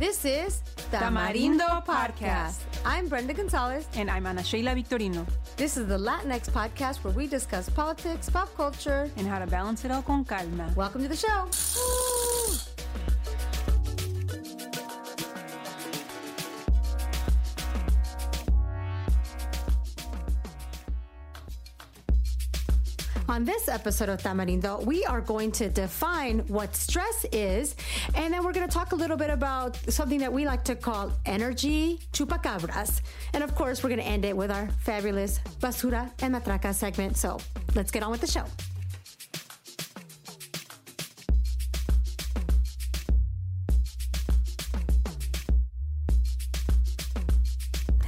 This is the Tamarindo Podcast. I'm Brenda Gonzalez. And I'm Ana Sheila Victorino. This is the Latinx podcast where we discuss politics, pop culture, and how to balance it all con calma. Welcome to the show. On this episode of Tamarindo, we are going to define what stress is, and then we're going to talk a little bit about something that we like to call energy chupacabras. And of course, we're going to end it with our fabulous basura and matraca segment. So let's get on with the show.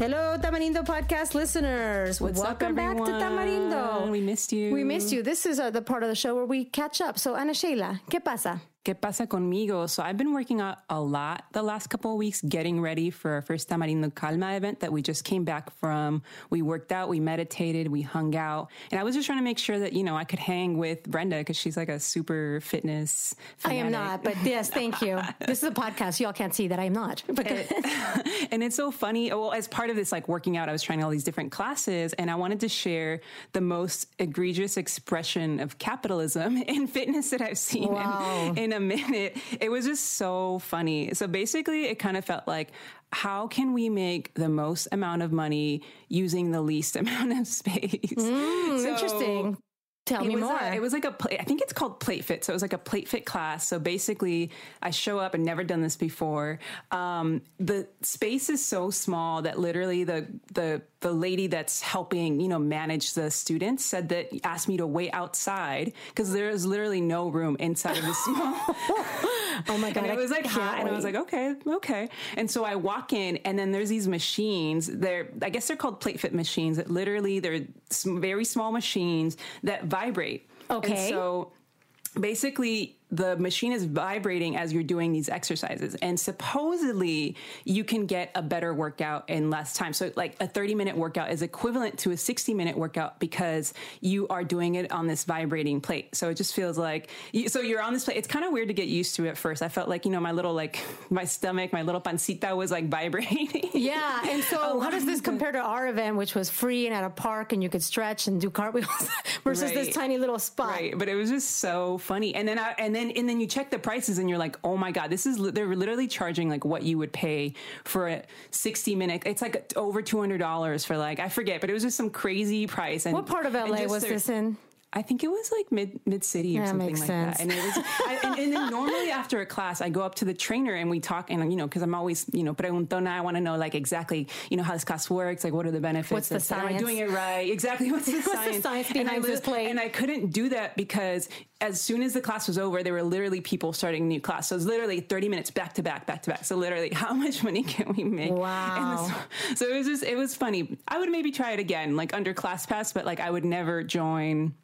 Hello, Tamarindo podcast listeners. What's Welcome up, back to Tamarindo. We missed you. We missed you. This is uh, the part of the show where we catch up. So, Ana Sheila, ¿qué pasa? ¿Qué pasa conmigo? So I've been working out a lot the last couple of weeks, getting ready for our first Tamarindo Calma event that we just came back from. We worked out, we meditated, we hung out, and I was just trying to make sure that you know I could hang with Brenda because she's like a super fitness. Fanatic. I am not, but yes, thank you. this is a podcast. Y'all can't see that I am not. and, and it's so funny. Well, as part of this like working out, I was trying all these different classes, and I wanted to share the most egregious expression of capitalism in fitness that I've seen wow. in, in a minute. It was just so funny. So basically, it kind of felt like, how can we make the most amount of money using the least amount of space? Mm, so, interesting. Tell me more. A, it was like a, I think it's called plate fit. So it was like a plate fit class. So basically, I show up and never done this before. Um, the space is so small that literally the the the lady that's helping, you know, manage the students said that asked me to wait outside because there is literally no room inside of the small. oh my god! And it was like hot, wait. and I was like, okay, okay. And so I walk in, and then there's these machines. They're, I guess they're called plate fit machines. That literally they're very small machines that vibrate. Okay. And so basically the machine is vibrating as you're doing these exercises. And supposedly you can get a better workout in less time. So like a 30 minute workout is equivalent to a 60 minute workout because you are doing it on this vibrating plate. So it just feels like so you're on this plate. It's kind of weird to get used to at first. I felt like you know my little like my stomach my little pancita was like vibrating. Yeah and so how does this compare to our event which was free and at a park and you could stretch and do cartwheels versus right. this tiny little spot? Right but it was just so funny. And then i and then then and then you check the prices and you're like, oh my god, this is they're literally charging like what you would pay for a 60 minute. It's like over two hundred dollars for like I forget, but it was just some crazy price. And what part of LA was this in? I think it was like mid mid city or that something like sense. that. And it was, I, and, and, then normally after a class, I go up to the trainer and we talk, and you know, because I'm always, you know, preguntona. I want to know like exactly, you know, how this class works, like what are the benefits? What's the science? Am I doing it right? Exactly. What's the what's science? The science behind this play? And I couldn't do that because as soon as the class was over, there were literally people starting a new class. So it was literally 30 minutes back to back, back to back. So literally, how much money can we make? Wow. This, so it was just, it was funny. I would maybe try it again, like under class pass, but like I would never join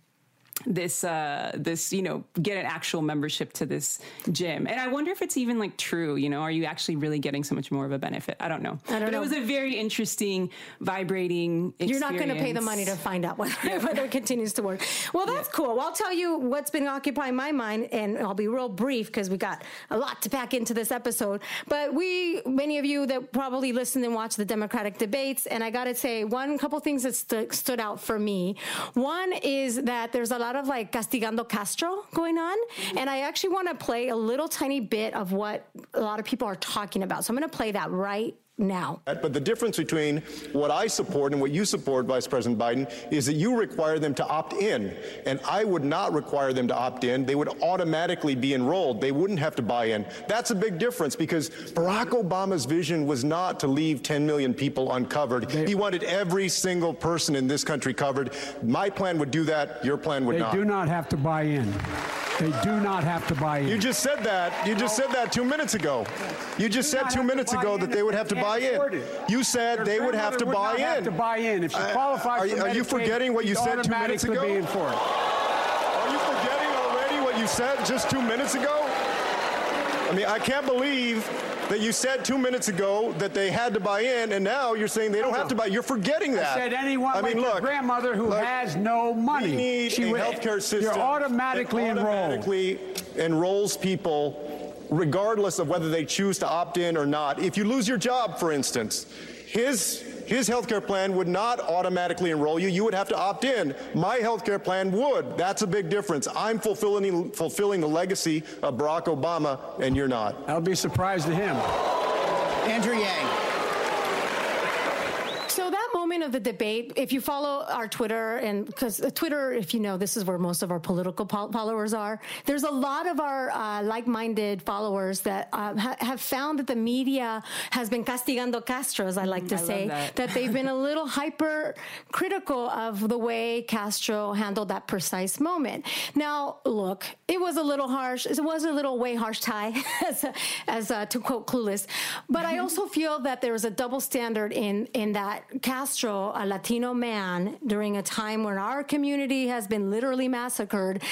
this uh this you know get an actual membership to this gym. And i wonder if it's even like true you know? Are you actually really getting so much more of a benefit? I don't know. I don't but know. it was a very interesting vibrating experience. you're not going to pay the money to find out whether, yeah. whether it continues to work. Well that's yeah. cool. Well, i'll tell you what's been occupying my mind and i'll be real brief because we got a lot to pack into this episode. But we many of you that probably listened and watched the democratic debates and i gotta say one couple things that st- stood out for me. One is that there's a lot of like castigando Castro going on. Mm-hmm. And I actually want to play a little tiny bit of what a lot of people are talking about. So I'm going to play that right now. But the difference between what I support and what you support, Vice President Biden, is that you require them to opt in. And I would not require them to opt in. They would automatically be enrolled. They wouldn't have to buy in. That's a big difference because Barack Obama's vision was not to leave 10 million people uncovered. They, he wanted every single person in this country covered. My plan would do that. Your plan would they not. They do not have to buy in. They do not have to buy in. You just said that. You just said that two minutes ago. You just said two minutes ago that they would have to buy in. You said they would have to buy in. Have to buy in if she uh, qualifies. Are, are you forgetting what you said two minutes ago? Be in for it. Are you forgetting already what you said just two minutes ago? I mean, I can't believe that you said two minutes ago that they had to buy in, and now you're saying they don't have to buy. You're forgetting that. I said anyone I mean, like look, grandmother who look, has no money. We need she a healthcare system. You're automatically, automatically enrolled. enrolls people regardless of whether they choose to opt in or not. If you lose your job, for instance, his his health care plan would not automatically enroll you. You would have to opt in. My health care plan would. That's a big difference. I'm fulfilling, fulfilling the legacy of Barack Obama, and you're not. I'll be surprised to him. Andrew Yang. Moment of the debate, if you follow our Twitter, and because Twitter, if you know, this is where most of our political followers are. There's a lot of our uh, like-minded followers that uh, ha- have found that the media has been castigando Castro, as I like to I say, that. that they've been a little hyper critical of the way Castro handled that precise moment. Now, look, it was a little harsh. It was a little way harsh Tai, as, as uh, to quote Clueless. But I also feel that there was a double standard in in that Castro, a Latino man, during a time when our community has been literally massacred,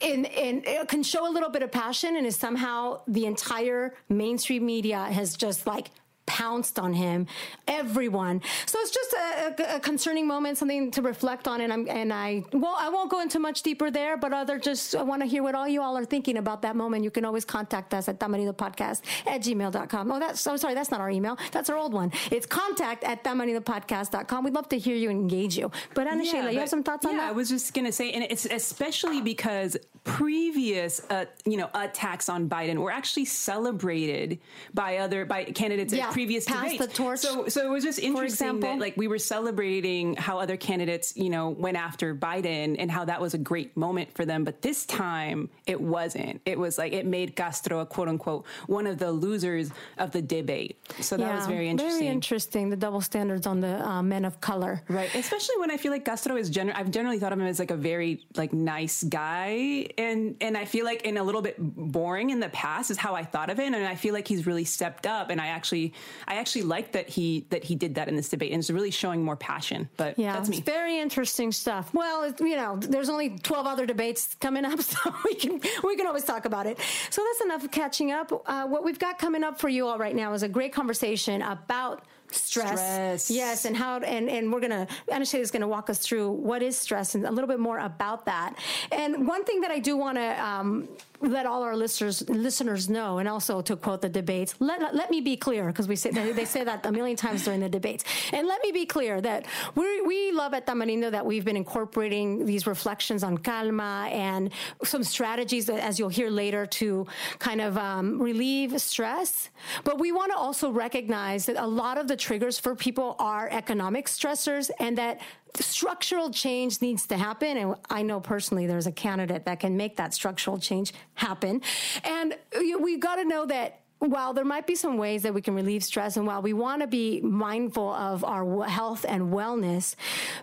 in, it can show a little bit of passion, and is somehow the entire mainstream media has just like pounced on him, everyone. So it's just a, a, a concerning moment, something to reflect on. And I'm, and I, well, I won't go into much deeper there, but other just, I want to hear what all you all are thinking about that moment. You can always contact us at tamarindopodcast at gmail.com. Oh, that's, I'm sorry, that's not our email. That's our old one. It's contact at tamarindopodcast.com. We'd love to hear you and engage you. But Ana Sheila, you but- have some thoughts on yeah, that? I was just gonna say, and it's especially because previous, uh, you know, attacks on Biden were actually celebrated by other by candidates Yeah, previous pass debates. the torch, So, so it was just interesting that like we were celebrating how other candidates, you know, went after Biden and how that was a great moment for them. But this time, it wasn't. It was like it made Castro a quote unquote one of the losers of the debate. So that was very interesting. Very interesting. The double standards on the uh, men of color. Right, especially when I feel like Castro is gener- I've generally thought of him as like a very like nice guy, and and I feel like in a little bit boring in the past is how I thought of it, and I feel like he's really stepped up, and I actually I actually like that he that he did that in this debate, and it's really showing more passion. But Yeah, that's it's very interesting stuff. Well, you know, there's only 12 other debates coming up, so we can we can always talk about it. So that's enough catching up. Uh, what we've got coming up for you all right now is a great conversation about stress. Stress. Yes, and how and and we're gonna Anashay is gonna walk us through what is stress and a little bit more about that. And one thing that I do want to um, let all our listeners listeners know, and also to quote the debates, let let me be clear because we say they, say that a million times during the debates. And let me be clear that we we love at Tamarindo that we've been incorporating these reflections on calma and some strategies that, as you'll hear later, to kind of um, relieve stress. But we want to also recognize that a lot of the triggers for people are economic stressors, and that structural change needs to happen. And I know personally there's a candidate that can make that structural change happen. And we've got to know that while there might be some ways that we can relieve stress and while we want to be mindful of our health and wellness,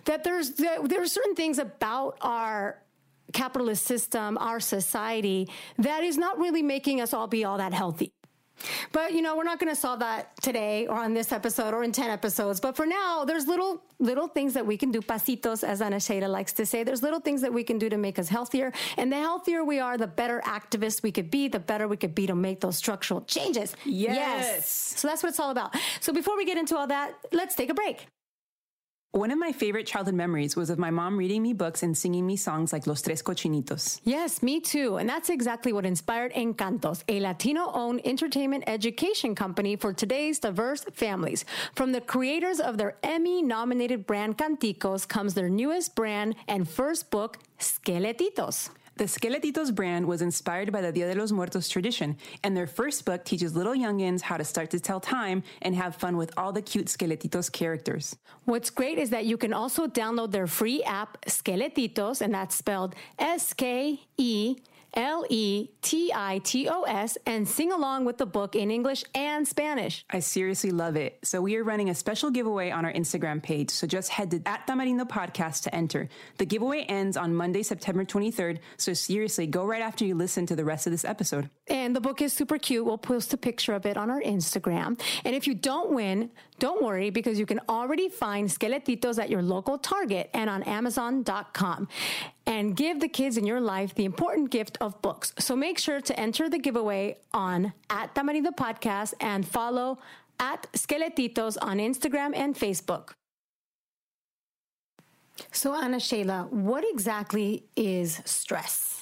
that there's, that there are certain things about our capitalist system, our society, that is not really making us all be all that healthy. But you know, we're not going to solve that today or on this episode or in 10 episodes. But for now, there's little little things that we can do, pasitos, as Ana Sheila likes to say. There's little things that we can do to make us healthier. And the healthier we are, the better activists we could be, the better we could be to make those structural changes. Yes. So that's what it's all about. So before we get into all that, let's take a break. One of my favorite childhood memories was of my mom reading me books and singing me songs like Los Tres Cochinitos. Yes, me too. And that's exactly what inspired Encantos, a Latino owned entertainment education company for today's diverse families. From the creators of their Emmy nominated brand Canticos comes their newest brand and first book, Skeletitos. The Skeletitos brand was inspired by the Dia de los Muertos tradition, and their first book teaches little youngins how to start to tell time and have fun with all the cute Skeletitos characters. What's great is that you can also download their free app, Skeletitos, and that's spelled S K E L E T I T O S, and sing along with the book in English and Spanish. I seriously love it. So we are running a special giveaway on our Instagram page. So just head to at Tamarindo Podcast to enter. The giveaway ends on Monday, September 23rd. So seriously, go right after you listen to the rest of this episode. And the book is super cute. We'll post a picture of it on our Instagram. And if you don't win, don't worry because you can already find Skeletitos at your local Target and on Amazon.com. And give the kids in your life the important gift of books. So make sure to enter the giveaway on at Tamarindo Podcast and follow at Skeletitos on Instagram and Facebook. So, Ana Sheila, what exactly is stress?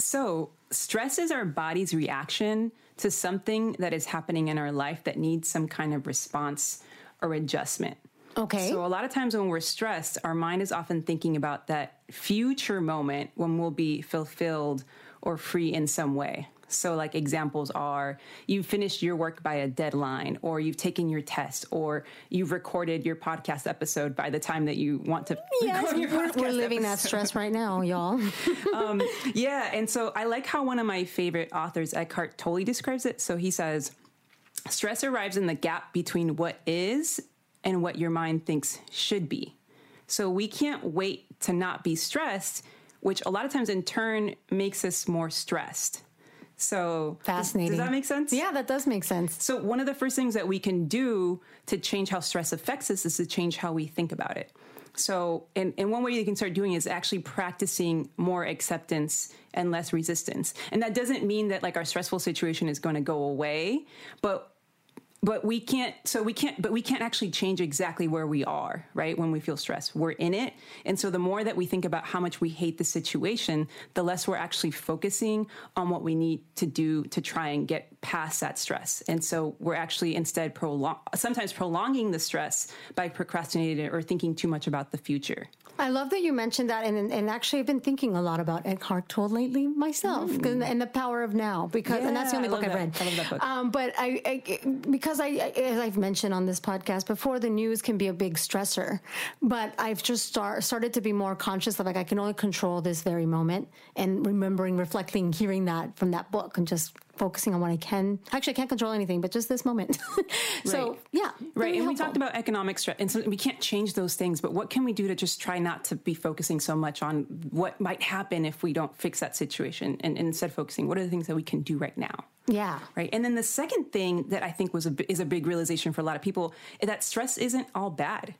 So, stress is our body's reaction to something that is happening in our life that needs some kind of response or adjustment. Okay. So a lot of times when we're stressed, our mind is often thinking about that future moment when we'll be fulfilled or free in some way. So, like examples are you've finished your work by a deadline, or you've taken your test, or you've recorded your podcast episode by the time that you want to Yes, record your we're, podcast we're living that stress right now, y'all. um, yeah, and so I like how one of my favorite authors, Eckhart Tolle, describes it. So he says, stress arrives in the gap between what is and what your mind thinks should be. So we can't wait to not be stressed, which a lot of times in turn makes us more stressed. So does- Fascinating. Does, that make sense? Yeah, that does make sense. So one of the first things that we can do to change how stress affects us is to change how we think about it. So, and, and one way you can start doing is actually practicing more acceptance and less resistance. And that doesn't mean that like our stressful situation is going to go away, but but we can't so we can't but we can't actually change exactly where we are right when we feel stressed we're in it. And so the more that we think about how much we hate the situation the less we're actually focusing on what we need to do to try and get past that stress and so we're actually instead prolong sometimes prolonging the stress by procrastinating or thinking too much about the future I love that you mentioned that, and and actually, I've been thinking a lot about Eckhart Tolle lately myself, 'cause- and the power of now, because and that's the Mm. Only book I've read. I love that book. Um, but I, I because I, as I've mentioned on this podcast before, the news can be a big stressor. But I've just start, started to be more conscious of like I can only control this very moment, and remembering, reflecting, hearing that from that book, and just focusing on what I can. Actually, I can't control anything, but just this moment. so Right. yeah, Right. And we talked about economic stress, and so we can't change those things, but what can we do to just try not to be focusing so much on what might happen if we don't fix that situation and, and instead focusing what are the things that we can do right now? Yeah. Right. And then the second thing that I think was a, is a big realization for a lot of people is that stress isn't all bad.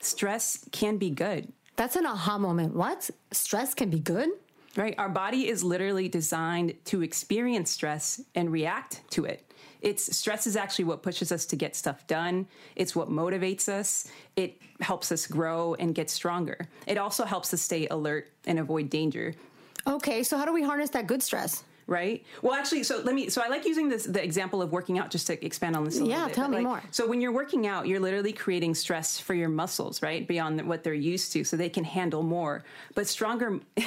Stress can be good. That's an aha moment. What? Stress can be good? Right. Our body is literally designed to experience stress and react to it. It's stress is actually what pushes us to get stuff done. It's what motivates us. It helps us grow and get stronger. It also helps us stay alert and avoid danger. Okay, so how do we harness that good stress? Right. Well, actually, so let me. So I like using this the example of working out just to expand on this. A little Yeah, bit. tell me like, more. So when you're working out, you're literally creating stress for your muscles, right? Beyond what they're used to, so they can handle more. But stronger.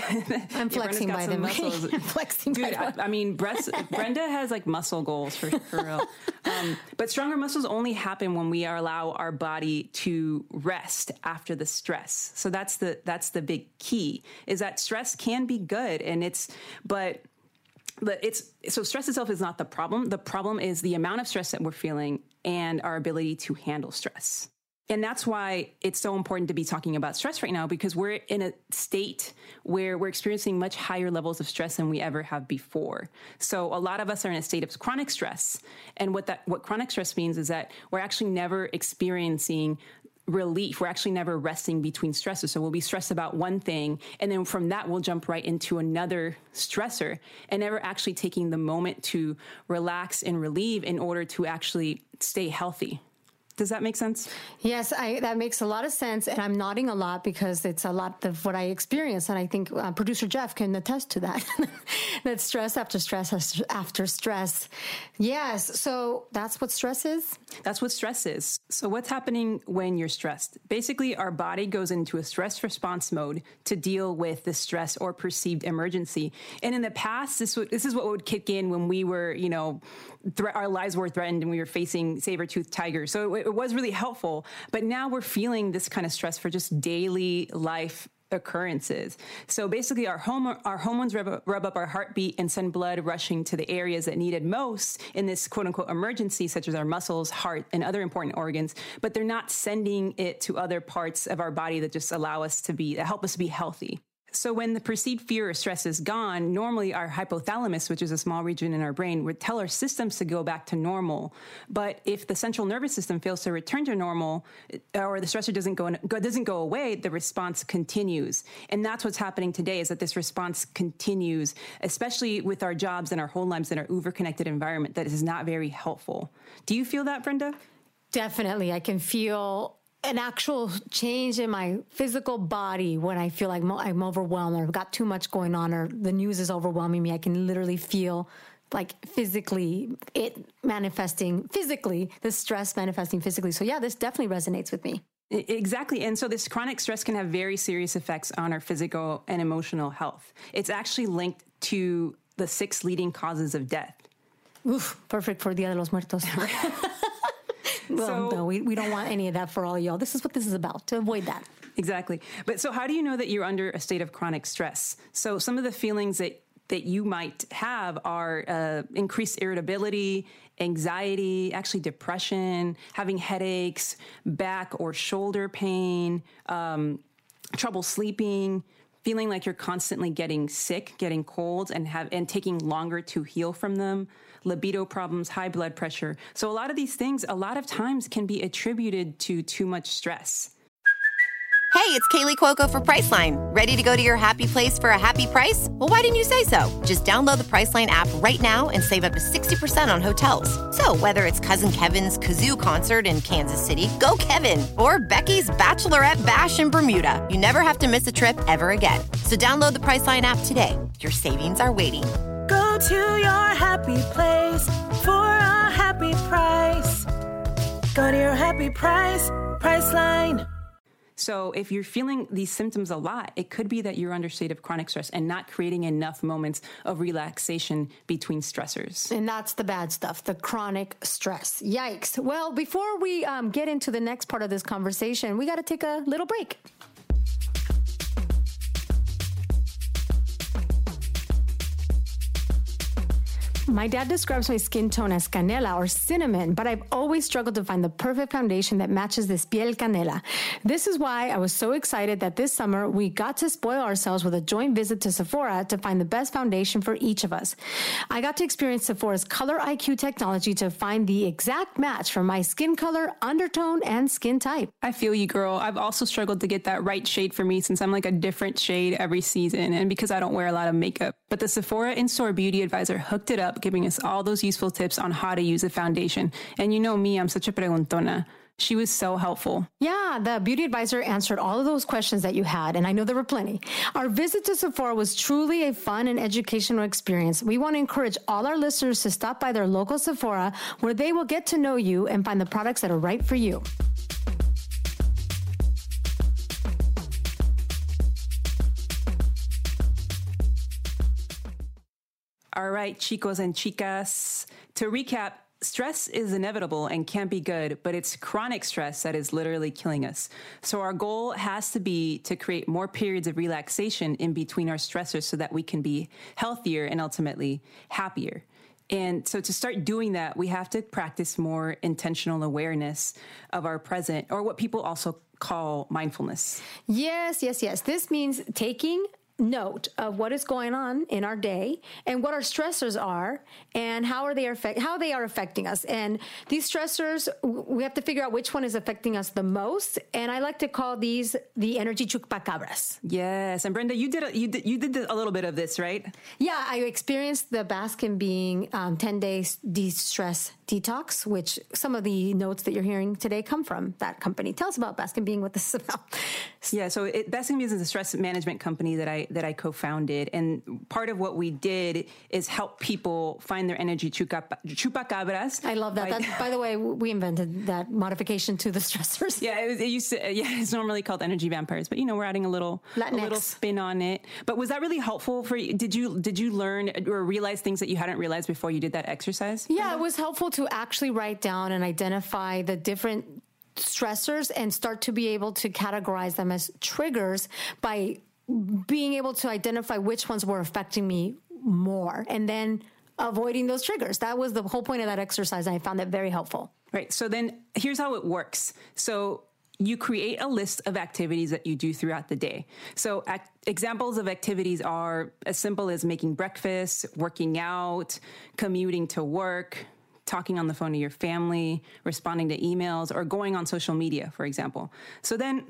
I'm flexing by the muscles. I'm flexing by Dude, the. I, I mean, breast, Brenda has like muscle goals for, for real. Um, but stronger muscles only happen when we allow our body to rest after the stress. So that's the that's the big key. Is that stress can be good, and it's but it's so stress itself is not the problem. The problem is the amount of stress that we're feeling and our ability to handle stress. And that's why it's so important to be talking about stress right now because we're in a state where we're experiencing much higher levels of stress than we ever have before. So a lot of us are in a state of chronic stress. And what that what chronic stress means is that we're actually never experiencing relief. We're actually never resting between stresses. So we'll be stressed about one thing, and then from that, we'll jump right into another stressor and never actually taking the moment to relax and relieve in order to actually stay healthy. Does that make sense? Yes, I, that makes a lot of sense, and I'm nodding a lot because it's a lot of what I experience, and I think uh, producer Jeff can attest to that. that stress after stress after stress. Yes, so that's what stress is. That's what stress is. So, what's happening when you're stressed? Basically, our body goes into a stress response mode to deal with the stress or perceived emergency. And in the past, this would, this is what would kick in when we were, you know, thre- our lives were threatened and we were facing saber toothed tigers. So it, it was really helpful. But now we're feeling this kind of stress for just daily life occurrences. So basically, our home our hormones rub, rub up our heartbeat and send blood rushing to the areas that need it most in this quote unquote emergency, such as our muscles, heart, and other important organs. But they're not sending it to other parts of our body that just allow us to be that help us be healthy. So when the perceived fear or stress is gone, normally our hypothalamus, which is a small region in our brain, would tell our systems to go back to normal. But if the central nervous system fails to return to normal, uh, or the stressor doesn't go, doesn't go away, the response continues. And that's what's happening today is that this response continues, especially with our jobs and our whole lives in our uber connected environment that is not very helpful. Do you feel that, Brenda? Definitely, I can feel an actual change in my physical body when I feel like I'm overwhelmed or I've got too much going on or the news is overwhelming me. I can literally feel like physically it manifesting physically, the stress manifesting physically. So yeah, this definitely resonates with me. Exactly. And so this chronic stress can have very serious effects on our physical and emotional health. It's actually linked to the six leading causes of death. Oof, perfect for Dia de los Muertos. well, So- no, we, we don't want any of that for all y'all. This is what this is about to avoid that. Exactly. But so how do you know that you're under a state of chronic stress? So some of the feelings that that you might have are uh, increased irritability, anxiety, actually depression, having headaches, back or shoulder pain, um, trouble sleeping, feeling like you're constantly getting sick, getting colds, and have and taking longer to heal from them. Libido problems, high blood pressure. So a lot of these things, a lot of times, can be attributed to too much stress. Hey, it's Kaley Cuoco for Priceline. Ready to go to your happy place for a happy price? Well, why didn't you say so? Just download the Priceline app right now and save up to 60% on hotels. So, whether it's Cousin Kevin's Kazoo concert in Kansas City, go Kevin, or Becky's Bachelorette Bash in Bermuda, you never have to miss a trip ever again. So, download the Priceline app today. Your savings are waiting. Go to your happy place for a happy price. Go to your happy price, Priceline. So if you're feeling these symptoms a lot, it could be that you're under state of chronic stress and not creating enough moments of relaxation between stressors. And that's the bad stuff, the chronic stress. Yikes. Well, before we um, get into the next part of this conversation, we got to take a little break. My dad describes my skin tone as canela or cinnamon, but I've always struggled to find the perfect foundation that matches this piel canela. This is why I was so excited that this summer we got to spoil ourselves with a joint visit to Sephora to find the best foundation for each of us. I got to experience Sephora's Color IQ technology to find the exact match for my skin color, undertone, and skin type. I feel you, girl. I've also struggled to get that right shade for me since I'm like a different shade every season and because I don't wear a lot of makeup. But the Sephora in-store beauty advisor hooked it up, giving us all those useful tips on how to use a foundation. And you know me, I'm such a preguntona. She was so helpful. Yeah, the beauty advisor answered all of those questions that you had, and I know there were plenty. Our visit to Sephora was truly a fun and educational experience. We want to encourage all our listeners to stop by their local Sephora where they will get to know you and find the products that are right for you. All right, chicos and chicas. To recap, stress is inevitable and can't be good, but it's chronic stress that is literally killing us. So our goal has to be to create more periods of relaxation in between our stressors so that we can be healthier and ultimately happier. And so to start doing that, we have to practice more intentional awareness of our present or what people also call mindfulness. Yes, yes, yes. This means taking note of what is going on in our day and what our stressors are and how are they affect how they are affecting us. And these stressors we have to figure out which one is affecting us the most. And i like to call these the energy chupacabras. Yes, and Brenda, you did a, you did you did a little bit of this, right? yeah i experienced the Bask and Being um, 10 days de-stress detox which some of the notes that you're hearing today come from. That company tell us about Bask and Being what this is about. Yeah, so it, Baskin is a stress management company that I that I co-founded, and part of what we did is help people find their energy chupacabras. i love that by- that by the way we invented that modification to the stressors yeah, it, was, it used to. Yeah, it's normally called energy vampires, but you know we're adding a little a little spin on it. But was that really helpful for you? Did you did you learn or realize things that you hadn't realized before you did that exercise? Yeah, it was helpful to actually write down and identify the different stressors and start to be able to categorize them as triggers by being able to identify which ones were affecting me more and then avoiding those triggers. That was the whole point of that exercise. And I found that very helpful. Right. So then here's how it works. So you create a list of activities that you do throughout the day. So ac- examples of activities are as simple as making breakfast, working out, commuting to work, talking on the phone to your family, responding to emails, or going on social media, for example. So then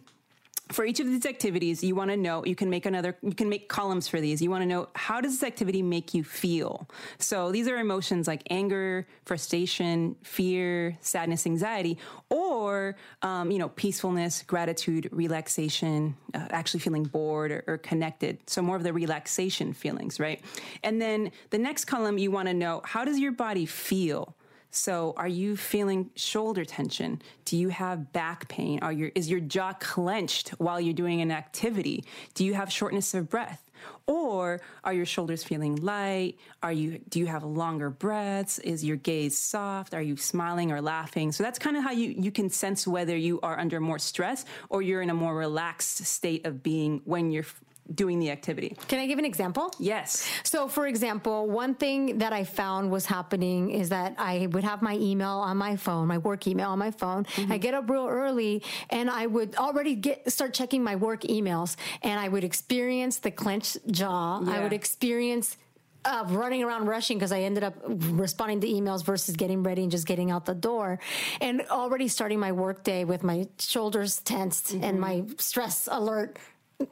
for each of these activities, you want to know, you can make another, you can make columns for these. You want to know how does this activity make you feel? So these are emotions like anger, frustration, fear, sadness, anxiety, or, um, you know, peacefulness, gratitude, relaxation, uh, actually feeling bored or, or connected. So more of the relaxation feelings, right? And then the next column, you want to know how does your body feel? So, are you feeling shoulder tension? Do you have back pain? Are your is your jaw clenched while you're doing an activity? Do you have shortness of breath? Or are your shoulders feeling light? Are you do you have longer breaths? Is your gaze soft? Are you smiling or laughing? So that's kind of how you you can sense whether you are under more stress or you're in a more relaxed state of being when you're doing the activity. Can I give an example? Yes. So, for example, one thing that I found was happening is that I would have my email on my phone, my work email on my phone. Mm-hmm. I get up real early and I would already get start checking my work emails and I would experience the clenched jaw. Yeah. I would experience uh, running around rushing because I ended up responding to emails versus getting ready and just getting out the door. And already starting my work day with my shoulders tensed mm-hmm. and my stress alert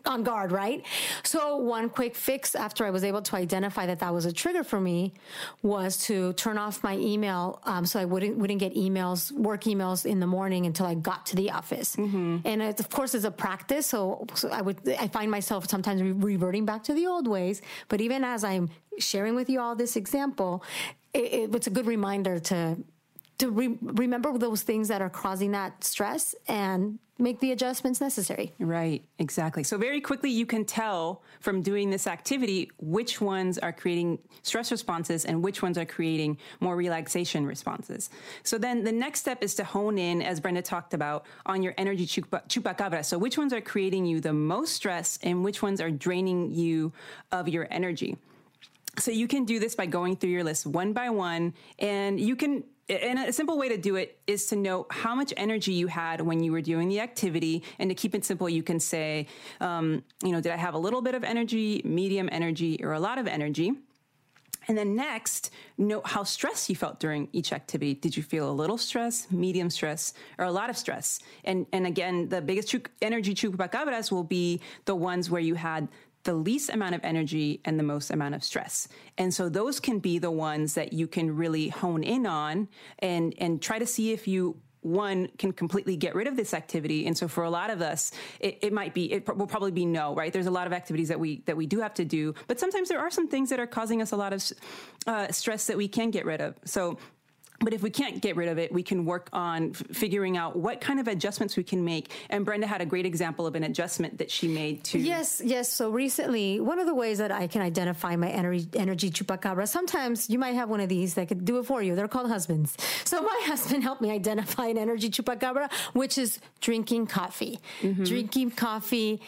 on guard, right? So one quick fix after I was able to identify that that was a trigger for me was to turn off my email um, so I wouldn't wouldn't get emails, work emails in the morning until I got to the office. Mm-hmm. And it, of course, it's a practice. So, so, I would I find myself sometimes re- reverting back to the old ways. But even as I'm sharing with you all this example, it, it, it's a good reminder to to re- remember those things that are causing that stress and make the adjustments necessary. Right, exactly. So, very quickly, you can tell from doing this activity which ones are creating stress responses and which ones are creating more relaxation responses. So, then the next step is to hone in, as Brenda talked about, on your energy chupa- chupacabra. So, which ones are creating you the most stress and which ones are draining you of your energy. So you can do this by going through your list one by one, and you can and a simple way to do it is to know how much energy you had when you were doing the activity. And to keep it simple, you can say, um, you know, did I have a little bit of energy, medium energy, or a lot of energy? And then next, note how stressed you felt during each activity. Did you feel a little stress, medium stress, or a lot of stress? And and again, the biggest energy chupacabras will be the ones where you had the least amount of energy and the most amount of stress. And so those can be the ones that you can really hone in on and, and try to see if you one can completely get rid of this activity. And so for a lot of us it, it might be it will probably be no right? There's a lot of activities that we that we do have to do but sometimes there are some things that are causing us a lot of uh, stress that we can get rid of. So but if we can't get rid of it, we can work on f- figuring out what kind of adjustments we can make. And Brenda had a great example of an adjustment that she made to. Yes, yes. So recently, one of the ways that I can identify my energy, energy chupacabra, sometimes you might have one of these that could do it for you. They're called husbands. So my husband helped me identify an energy chupacabra, which is drinking coffee. Mm-hmm. Drinking coffee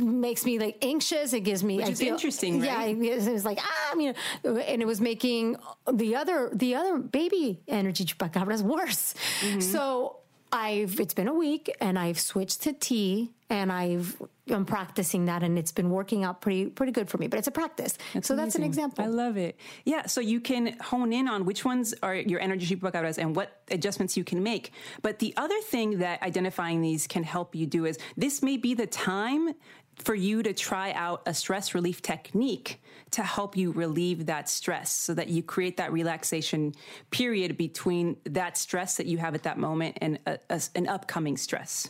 makes me like anxious. It gives me which I is feel, interesting. Right? Yeah, it was like ah, you know, and it was making the other the other baby energy chupacabras worse. Mm-hmm. So I've it's been a week and I've switched to tea and I've I'm practicing that and it's been working out pretty pretty good for me. But it's a practice. That's so amazing. that's an example. I love it. Yeah. So you can hone in on which ones are your energy chupacabras and what adjustments you can make. But the other thing that identifying these can help you do is this may be the time for you to try out a stress relief technique to help you relieve that stress so that you create that relaxation period between that stress that you have at that moment and a, a, an upcoming stress.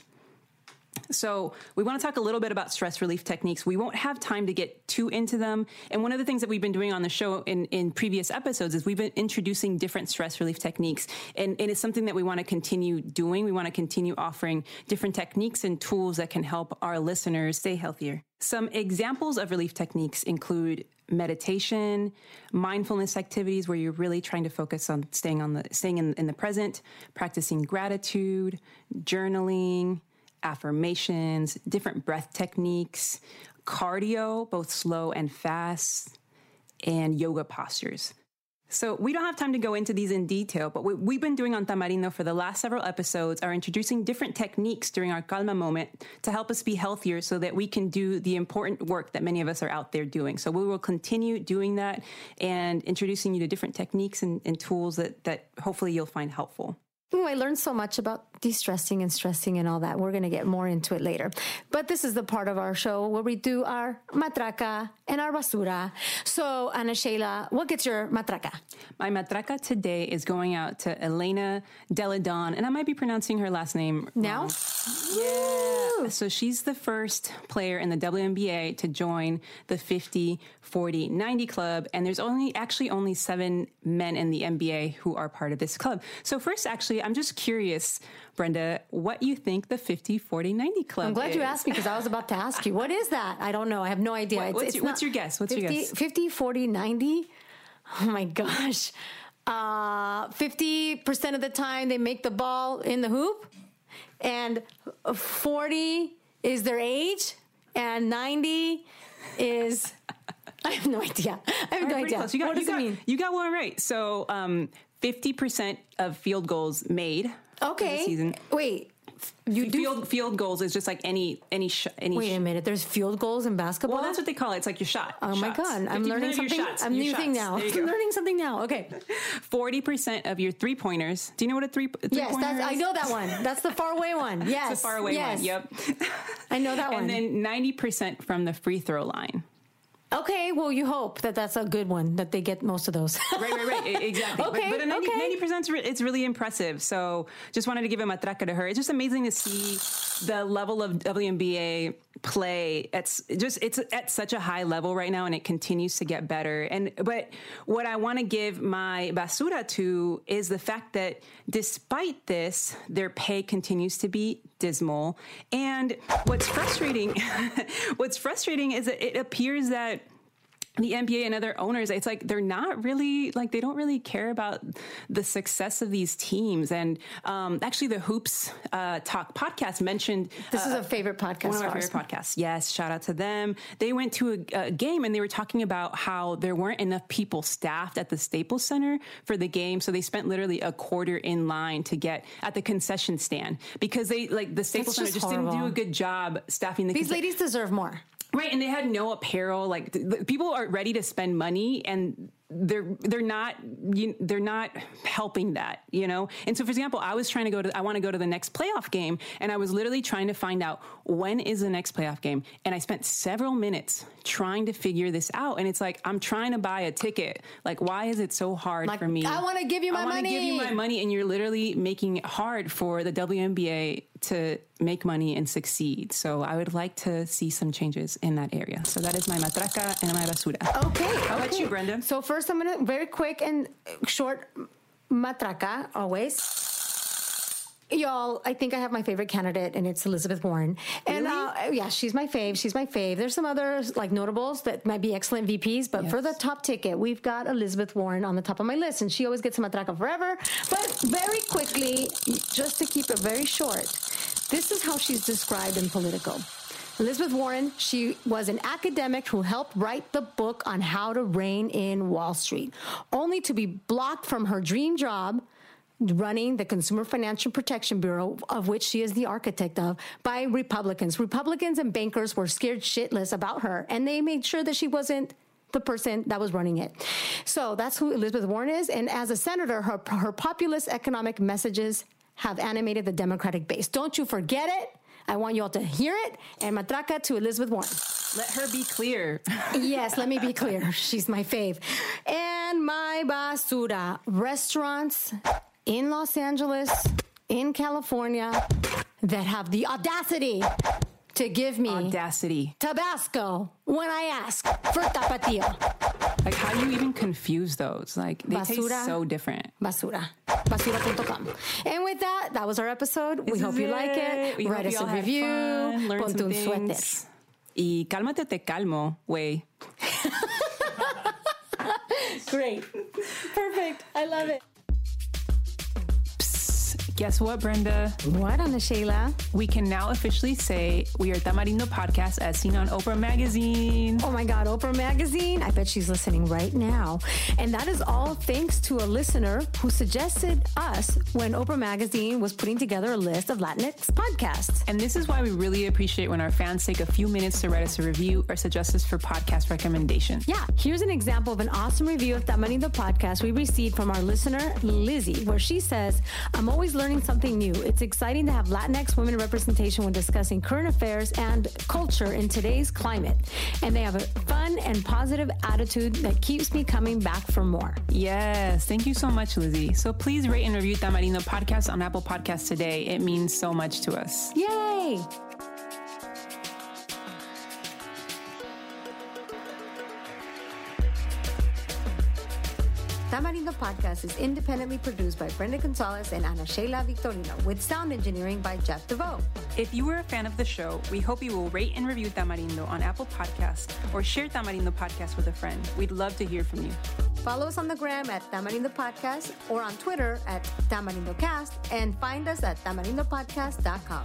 So, we want to talk a little bit about stress relief techniques. We won't have time to get too into them. And one of the things that we've been doing on the show in, in previous episodes is we've been introducing different stress relief techniques. And, and it's something that we want to continue doing. We want to continue offering different techniques and tools that can help our listeners stay healthier. Some examples of relief techniques include meditation, mindfulness activities where you're really trying to focus on staying on the staying in, in the present, practicing gratitude, journaling, affirmations, different breath techniques, cardio, both slow and fast, and yoga postures. So we don't have time to go into these in detail, but what we've been doing on Tamarindo for the last several episodes are introducing different techniques during our calma moment to help us be healthier so that we can do the important work that many of us are out there doing. So we will continue doing that and introducing you to different techniques and, and tools that, that hopefully you'll find helpful. Oh, I learned so much about de-stressing and stressing and all that. We're going to get more into it later. But this is the part of our show where we do our matraca and our basura. So, Ana Sheila, what gets your matraca? My matraca today is going out to Elena Delle Donne, and I might be pronouncing her last name Now? wrong. Yeah. So she's the first player in the WNBA to join the 50, 40, 90 club. And there's only actually only seven men in the NBA who are part of this club. So first, actually, I'm just curious, Brenda, what you think the 50, 40, 90 club I'm glad you asked me because I was about to ask you, what is that? I don't know. I have no idea. What- what's your- what's your guess? What's your 50, guess? 50, 40, 90? Oh my gosh. Uh, 50% of the time they make the ball in the hoop, and 40 is their age, and 90 is. I have no idea. I have All no right, idea. close. You got, what does you it mean? You got one right. So um, 50% of field goals made. Okay. season. Wait. You do. field field goals is just like any any sh- any wait a minute. There's field goals in basketball. Well, that's what they call it. It's like your shot. Oh my Shots. god! I'm 50% learning of your something. shots, I'm your new thing shots. now. There you I'm learning something now. Okay. Forty percent of your three pointers. Do you know what a three? three Yes, that's, I know that one. That's the far away one. Yes, It's a far away yes. one. Yep. I know that one. and then ninety percent from the free throw line. Okay, well, you hope that that's a good one that they get most of those. Right, right, right. Exactly. Okay, But, but a 90, okay. percent it's really impressive. So just wanted to give a matraca to her. It's just amazing to see the level of WNBA play. It's just it's at such a high level right now, and it continues to get better. And but what I want to give my basura to is the fact that despite this, their pay continues to be dismal. And what's frustrating, what's frustrating is that it appears that the NBA and other owners, it's like they're not really like they don't really care about the success of these teams. And um, actually, the Hoops uh, Talk podcast mentioned this is a favorite podcast. one of our favorite podcasts. Yes, shout out to them. They went to a, a game and they were talking about how there weren't enough people staffed at the Staples Center for the game, so they spent literally a quarter in line to get at the concession stand because they like the Staples Center just just didn't do a good job staffing the These conce- ladies deserve more. Right, and they had no apparel. Like people are ready to spend money, and they're they're not you, they're not helping that, you know. And so, for example, I was trying to go to I want to go to the next playoff game, and I was literally trying to find out when is the next playoff game, and I spent several minutes trying to figure this out. And it's like I'm trying to buy a ticket. Like, why is it so hard Like, for me? I wanna give you my I wanna give you money. my money, and you're literally making it hard for the WNBA to make money and succeed. So I would like to see some changes in that area. So that is my matraca and my basura. Okay. How about you, Brenda? So first, I'm gonna very quick and short matraca always. Y'all, I think I have my favorite candidate, and it's Elizabeth Warren. And uh, yeah, she's my fave. She's my fave. There's some others like notables that might be excellent VPs, but for the top ticket, we've got Elizabeth Warren on the top of my list, and she always gets a matraca forever. But very quickly, just to keep it very short, this is how she's described in Politico. Elizabeth Warren, she was an academic who helped write the book on how to rein in Wall Street, only to be blocked from her dream job running the Consumer Financial Protection Bureau, of which she is the architect of, by Republicans. Republicans and bankers were scared shitless about her, and they made sure that she wasn't the person that was running it. So that's who Elizabeth Warren is. And as a senator, her, her populist economic messages have animated the Democratic base. Don't you forget it. I want you all to hear it. And matraca to Elizabeth Warren. Let her be clear. Yes, let me be clear. She's my fave. And my basura restaurants in Los Angeles, in California, that have the audacity to give me Audacity. Tabasco when I ask for tapatio. Like, how do you even confuse those? Like, they Basura. taste so different. Basura. Basura.com. And with that, that was our episode. we hope is you like it. We Write hope us you a all had review. fun, learned Ponte some un suéter. things. Y cálmate, te calmo, way. Great. Perfect. I love it. Guess what, Brenda? What, Ana Sheila? We can now officially say we are Tamarindo Podcast as seen on Oprah Magazine. Oh my God, Oprah Magazine. I bet she's listening right now. And that is all thanks to a listener who suggested us when Oprah Magazine was putting together a list of Latinx podcasts. And this is why we really appreciate when our fans take a few minutes to write us a review or suggest us for podcast recommendation. Yeah, here's an example of an awesome review of Tamarindo podcast we received from our listener, Lizzie, where she says, I'm always learning learning something new. It's exciting to have Latinx women representation when discussing current affairs and culture in today's climate. And they have a fun and positive attitude that keeps me coming back for more. Yes, thank you so much, Lizzie. So please rate and review Tamarindo Podcast on Apple Podcasts today. It means so much to us. Yay! Tamarindo Podcast is independently produced by Brenda Gonzalez and Ana Sheila Victorino, with sound engineering by Jeff DeVoe. If you were a fan of the show, we hope you will rate and review Tamarindo on Apple Podcasts or share Tamarindo Podcast with a friend. We'd love to hear from you. Follow us on the gram at Tamarindo Podcast or on Twitter at TamarindoCast and find us at tamarindopodcast.com.